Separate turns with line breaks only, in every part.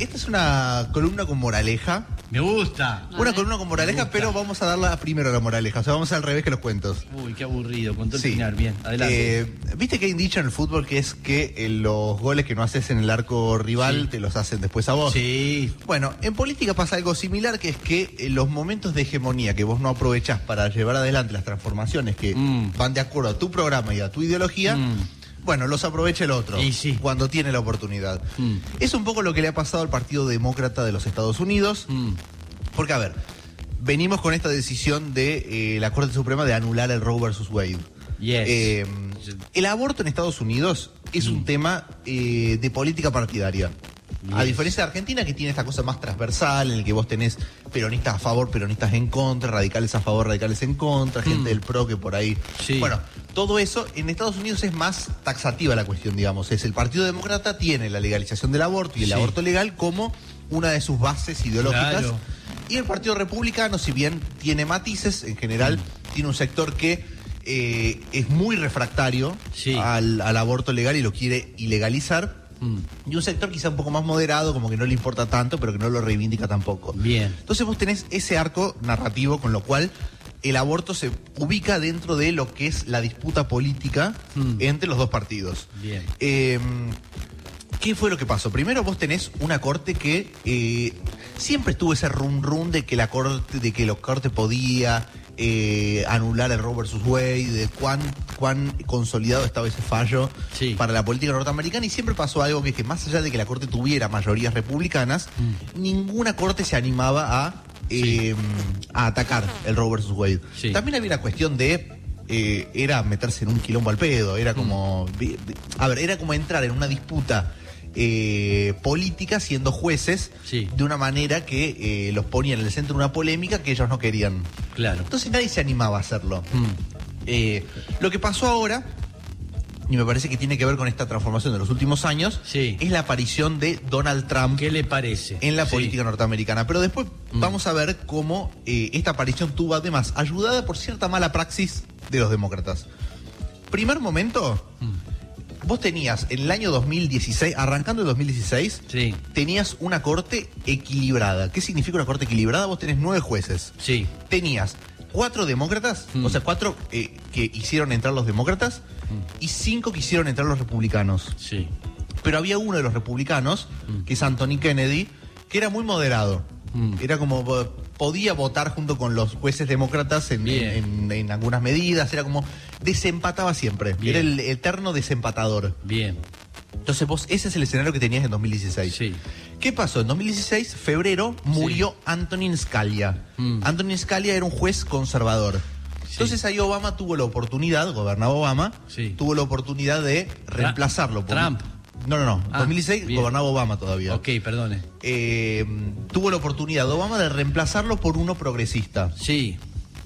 Esta es una columna con moraleja.
Me gusta.
Una columna con moraleja, pero vamos a darla primero a la moraleja. O sea, vamos al revés que los cuentos.
Uy, qué aburrido. Contó el
Sí.
final. Bien, adelante.
Eh, Viste que hay un dicho en el fútbol que es que eh, los goles que no haces en el arco rival
Sí.
te los hacen después a vos.
sí.
Bueno, en política pasa algo similar, que es que eh, los momentos de hegemonía que vos no aprovechás para llevar adelante las transformaciones que
Mm.
van de acuerdo a tu programa y a tu ideología,
Mm.
Bueno, los aprovecha el otro
Y sí.
cuando tiene la oportunidad.
Mm.
Es un poco lo que le ha pasado al Partido Demócrata de los Estados Unidos,
Mm.
porque a ver, venimos con esta decisión de eh, la Corte Suprema de anular el Roe versus Wade.
Yes.
Eh, el aborto en Estados Unidos es un tema eh, de política partidaria. A diferencia de Argentina, que tiene esta cosa más transversal, en el que vos tenés peronistas a favor, peronistas en contra, radicales a favor, radicales en contra, gente del PRO que por ahí.
Sí.
Bueno, todo eso en Estados Unidos es más taxativa la cuestión, digamos. Es el Partido Demócrata tiene la legalización del aborto y el
Sí.
aborto legal como una de sus bases ideológicas.
Claro.
Y el Partido Republicano, si bien tiene matices, en general
Mm.
tiene un sector que eh, es muy refractario
Sí.
al, al aborto legal y lo quiere ilegalizar.
Mm.
Y un sector quizá un poco más moderado, como que no le importa tanto, pero que no lo reivindica tampoco.
Bien.
Entonces vos tenés ese arco narrativo con lo cual el aborto se ubica dentro de lo que es la disputa política
Mm.
entre los dos partidos.
Bien.
Eh, ¿Qué fue lo que pasó? Primero vos tenés una corte que eh, siempre estuvo ese rum rum de que la corte, de que la corte podía eh, anular el Roe versus Wade, de cuán, cuán consolidado estaba ese fallo
Sí.
para la política norteamericana y siempre pasó algo que es que más allá de que la corte tuviera mayorías republicanas, ninguna corte se animaba a, eh, a atacar el Roe versus Wade.
Sí.
También había una cuestión de eh, era meterse en un quilombo al pedo, era como, vi- a ver, era como entrar en una disputa eh, política siendo jueces
Sí.
de una manera que eh, los ponía en el centro de una polémica que ellos no querían.
Claro.
Entonces nadie se animaba a hacerlo.
Mm.
Eh, lo que pasó ahora, y me parece que tiene que ver con esta transformación de los últimos años,
Sí.
es la aparición de Donald Trump
¿Qué le parece?
en la
Sí.
política norteamericana. Pero después
Mm.
vamos a ver cómo eh, esta aparición tuvo además ayudada por cierta mala praxis de los demócratas. Primer momento,
Mm.
Vos tenías en el año 2016, arrancando el 2016,
Sí.
tenías una corte equilibrada. ¿Qué significa una corte equilibrada? Vos tenés nueve jueces.
Sí.
Tenías cuatro demócratas,
Mm.
o sea, cuatro eh, que hicieron entrar los demócratas y cinco que hicieron entrar los republicanos.
Sí.
Pero había uno de los republicanos,
Mm.
que es Anthony Kennedy, que era muy moderado.
Mm.
Era como podía votar junto con los jueces demócratas en, en- en algunas medidas, era como desempataba siempre.
Bien.
Era el eterno desempatador.
Bien.
Entonces vos, ese es el escenario que tenías en 2016.
Sí.
¿Qué pasó? En 2016, febrero, murió Antonin Scalia.
Mm.
Antonin Scalia era un juez conservador. Entonces ahí Obama tuvo la oportunidad, gobernaba Obama,
Sí.
tuvo la oportunidad de reemplazarlo. por-
Trump.
No, no, no.
Ah,
2016
bien.
gobernaba Obama todavía.
Ok, perdone.
Eh, tuvo la oportunidad Obama de reemplazarlo por uno progresista.
Sí.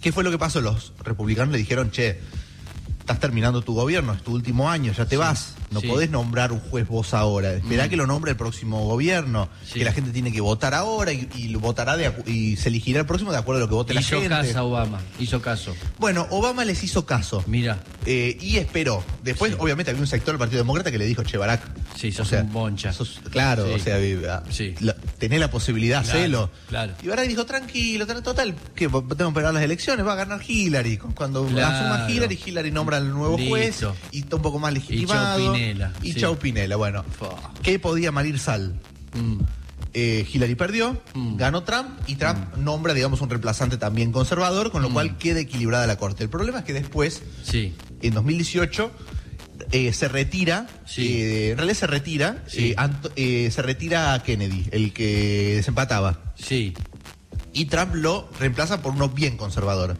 ¿Qué fue lo que pasó? Los republicanos le dijeron, che, estás terminando tu gobierno, es tu último año, ya te vas. No
sí.
podés nombrar un juez vos ahora. Esperá
Mm.
que lo nombre el próximo gobierno.
Sí.
Que la gente tiene que votar ahora y, votará de y se elegirá el próximo de acuerdo a lo que vote la
Hizo
gente.
caso a Obama. Hizo caso.
Bueno, Obama les hizo caso.
Mira.
eh, y esperó. Después,
Sí.
obviamente, había un sector del Partido Demócrata que le dijo, che, Barack.
Sí, sos un boncha.
sos- claro,
Sí.
o sea, vi- ah,
Sí.
la- tenés la posibilidad,
Claro,
hacelo.
claro.
Y Barack dijo, tranquilo, tra- total, que tengo que esperar las elecciones, va a ganar Hillary. Cuando
Claro.
asuma Hillary, Hillary nombra al nuevo juez y está un poco más legitimado.
Pinela,
Y
sí.
chau Pinela, bueno. ¿Qué podía malir sal?
Mm.
Eh, Hillary perdió,
Mm.
ganó Trump y Trump nombra, digamos, un reemplazante también conservador, con lo
Mm.
cual queda equilibrada la corte. El problema es que después,
Sí.
en 2018, eh, se retira,
Sí.
eh, en realidad se retira,
Sí.
eh, se retira Kennedy, el que desempataba.
Sí.
Y Trump lo reemplaza por uno bien conservador.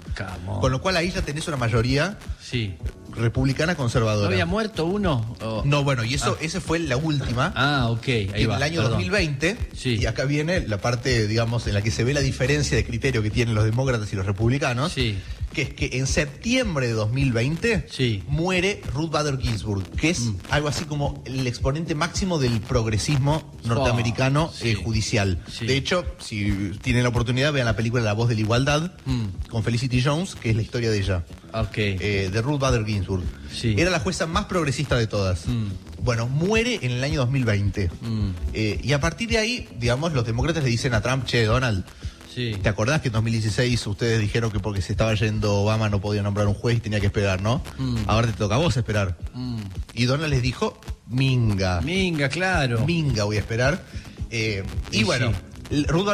Con lo cual ahí ya tenés una mayoría
Sí.
republicana
¿No
conservadora.
había muerto uno?
No, bueno, y eso, ese fue la última.
Ah, ok. Ahí
en
va.
el año
perdón.
2020,
Sí.
y acá viene la parte, digamos, en la que se ve la diferencia de criterio que tienen los demócratas y los republicanos,
Sí.
Que es que en septiembre de 2020
Sí.
muere Ruth Bader Ginsburg, que es algo así como el exponente máximo del progresismo norteamericano
sí.
eh, judicial.
Sí.
De hecho, si tienen la oportunidad, vean la película La voz de la igualdad
Mm.
con Felicity Jones, que es la historia de ella, eh, de Ruth Bader Ginsburg.
Sí.
Era la jueza más progresista de todas.
Mm.
Bueno, muere en el año 2020.
Mm.
Eh, y a partir de ahí, digamos, los demócratas le dicen a Trump, che, Donald,
sí.
¿te acordás que en 2016 ustedes dijeron que porque se estaba yendo Obama no podía nombrar un juez y tenía que esperar, ¿no?
Mm.
Ahora te toca a vos esperar.
Mm.
Y Donald les dijo, minga.
Minga, claro.
Minga voy a esperar. Eh, y,
Y
bueno, Ruth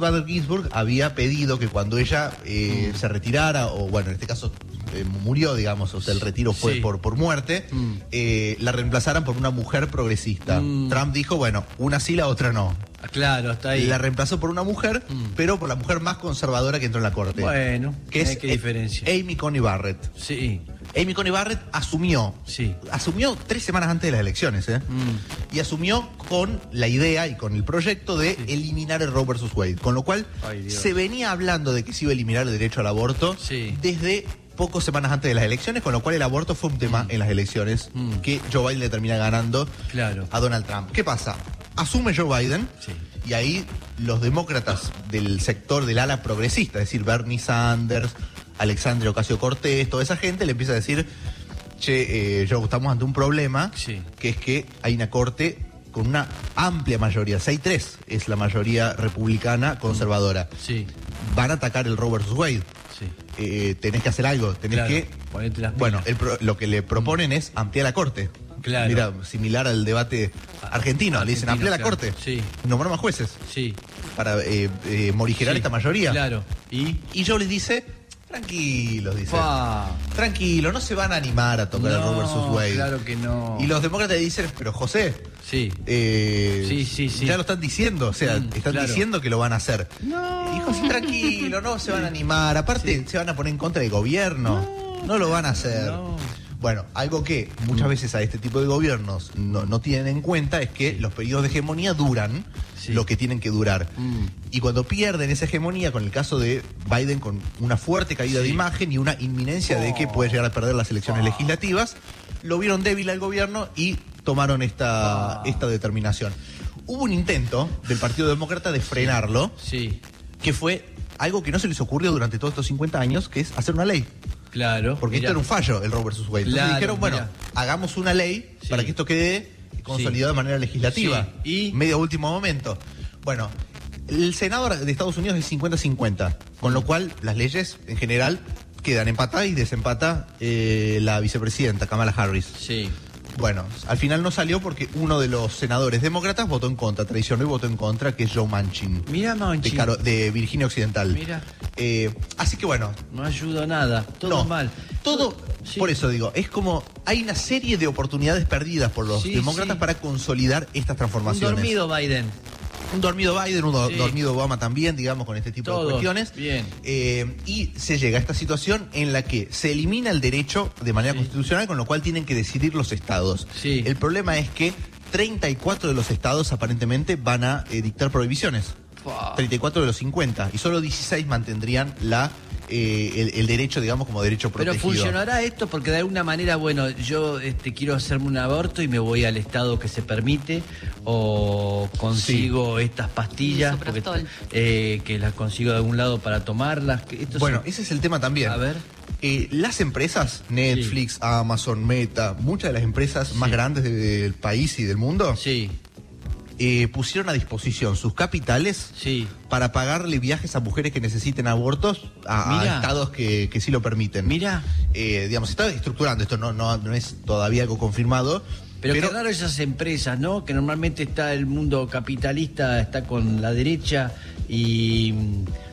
Bader Ginsburg había pedido que cuando ella eh,
Mm.
se retirara, o bueno, en este caso eh, murió, digamos, o sea, el retiro fue
Sí.
por, por muerte,
Mm.
eh, la reemplazaran por una mujer progresista.
Mm.
Trump dijo, bueno, una sí, la otra no.
Claro, está ahí.
La reemplazó por una mujer,
Mm.
pero por la mujer más conservadora que entró en la corte.
Bueno,
que es
qué
eh,
diferencia.
Amy Coney Barrett.
Sí,
Amy Coney Barrett asumió,
sí.
asumió tres semanas antes de las elecciones, ¿eh?
Mm.
y asumió con la idea y con el proyecto de eliminar el Roe versus Wade. Con lo cual
Ay,
se venía hablando de que se iba a eliminar el derecho al aborto
Sí.
desde pocas semanas antes de las elecciones, con lo cual el aborto fue un tema en las elecciones
Mm.
que Joe Biden le termina ganando
Claro.
a Donald Trump. ¿Qué pasa? Asume Joe Biden
Sí.
y ahí los demócratas del sector del ala progresista, es decir, Bernie Sanders, Alexandria Ocasio Cortés, toda esa gente le empieza a decir, che, eh, Joe, estamos ante un problema,
Sí.
que es que hay una corte con una amplia mayoría, 6-3 es la mayoría republicana conservadora.
Sí,
Van a atacar el Roe versus Wade.
sí.
Eh, tenés que hacer algo, tenés
Claro,
que... Bueno, el pro- lo que le proponen es ampliar la corte.
Claro.
Mira, similar al debate argentino, le dicen
Argentino,
ampliar la
claro.
corte.
Sí.
Nombrar más jueces
Sí.
para eh, eh, morigerar
Sí,
esta mayoría.
Claro. ¿Y?
Y Joe les dice, tranquilos, dice. Tranquilo, no se van a animar a tocar el
No,
Roe versus Wade.
Claro que no.
Y los demócratas le dicen, pero José,
Sí.
eh,
Sí, sí, sí.
ya lo están diciendo, o sea,
Mm,
están
claro.
diciendo que lo van a hacer.
No.
Y José, tranquilo, no se van a animar. Aparte, se van a poner en contra del gobierno. No, lo van a hacer.
No.
Bueno, algo que muchas veces a este tipo de gobiernos no, no tienen en cuenta es que los periodos de hegemonía duran
Sí.
lo que tienen que durar.
Mm.
Y cuando pierden esa hegemonía, con el caso de Biden con una fuerte caída de imagen y una inminencia de que
Oh.
puede llegar a perder las elecciones
Oh.
legislativas, lo vieron débil al gobierno y tomaron esta,
Ah.
esta determinación. Hubo un intento del Partido Demócrata de frenarlo,
Sí.
que fue algo que no se les ocurrió durante todos estos 50 años, que es hacer una ley.
Claro.
Porque
Mirá.
esto era un fallo, el Roe versus Wade. Entonces
Claro,
dijeron, bueno,
mirá.
hagamos una ley
Sí.
para que esto quede consolidado de manera legislativa.
Sí, ¿y?
Medio último momento. Bueno, el Senado de Estados Unidos es 50-50, con lo cual las leyes en general quedan empatadas y desempata eh, la vicepresidenta Kamala Harris.
Sí.
Bueno, al final no salió porque uno de los senadores demócratas votó en contra, traicionó y votó en contra, que es Joe Manchin.
Mira,
De,
Manchin.
Caro- de Virginia Occidental.
Mira.
Eh, así que bueno,
No ayuda nada. Todo
no,
mal.
Todo,
Sí.
por eso digo, es como hay una serie de oportunidades perdidas por los
Sí,
demócratas
sí.
para consolidar estas
Un
transformaciones.
dormido Biden.
Un dormido Biden, un do-
Sí.
dormido Obama también, digamos, con este tipo de cuestiones.
bien.
Eh, y se llega a esta situación en la que se elimina el derecho de manera
Sí.
constitucional, con lo cual tienen que decidir los estados.
Sí.
El problema es que 34 de los estados aparentemente van a eh, dictar prohibiciones.
Fua.
34 de los 50 y solo 16 mantendrían la eh, el, el derecho digamos como derecho
Pero
protegido.
funcionará esto porque de alguna manera, bueno, yo este, quiero hacerme un aborto y me voy al estado que se permite o consigo estas pastillas porque, eh, que las consigo de algún lado para tomarlas. esto
Bueno, ese es el tema también.
A ver.
Eh, las empresas, Netflix, Amazon, Meta, muchas de las empresas más grandes del país y del mundo,
Sí,
eh, pusieron a disposición sus capitales
sí.
para pagarle viajes a mujeres que necesiten abortos a, estados que, que sí lo permiten.
Mira.
Eh, digamos, se está estructurando, esto no, no, no es todavía algo confirmado.
Pero, qué raro esas empresas, ¿no? Que normalmente está el mundo capitalista, está con la derecha y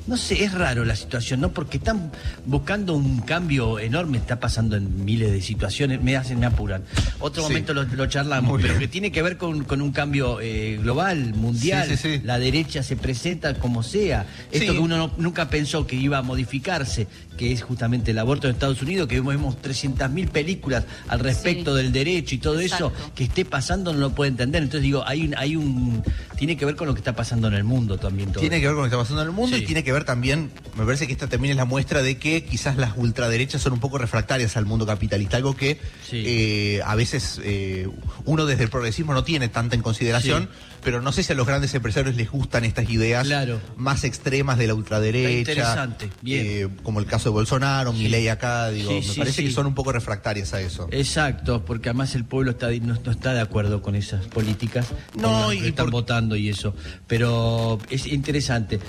no sé, es raro la situación, ¿no? Porque están buscando un cambio enorme, está pasando en miles de situaciones, me hacen, me apuran. Otro
Sí.
momento lo, lo charlamos,
Muy
pero
bien.
que tiene que ver con, con un cambio eh, global, mundial.
Sí, sí, sí.
La derecha se presenta como sea. Esto
Sí.
que uno no- nunca pensó que iba a modificarse, que es justamente el aborto en Estados Unidos, que vemos 300.000 películas al respecto
Sí.
del derecho y todo eso, que esté pasando no lo puede entender. Entonces digo, hay un, hay un tiene que ver con lo que está pasando en el mundo también. Todo.
Tiene que ver con lo que está pasando en el mundo
Sí.
y tiene que ver también, me parece que esta también es la muestra de que quizás las ultraderechas son un poco refractarias al mundo capitalista, algo que
Sí.
eh, a veces eh, uno desde el progresismo no tiene tanta en consideración,
Sí.
pero no sé si a los grandes empresarios les gustan estas ideas
Claro.
más extremas de la ultraderecha.
Interesante, bien.
eh, como el caso de Bolsonaro. Milei acá, digo, me parece que son un poco refractarias a eso.
Exacto, porque además el pueblo está no, no está de acuerdo con esas políticas,
No, y
están
por-
votando y eso. Pero es interesante.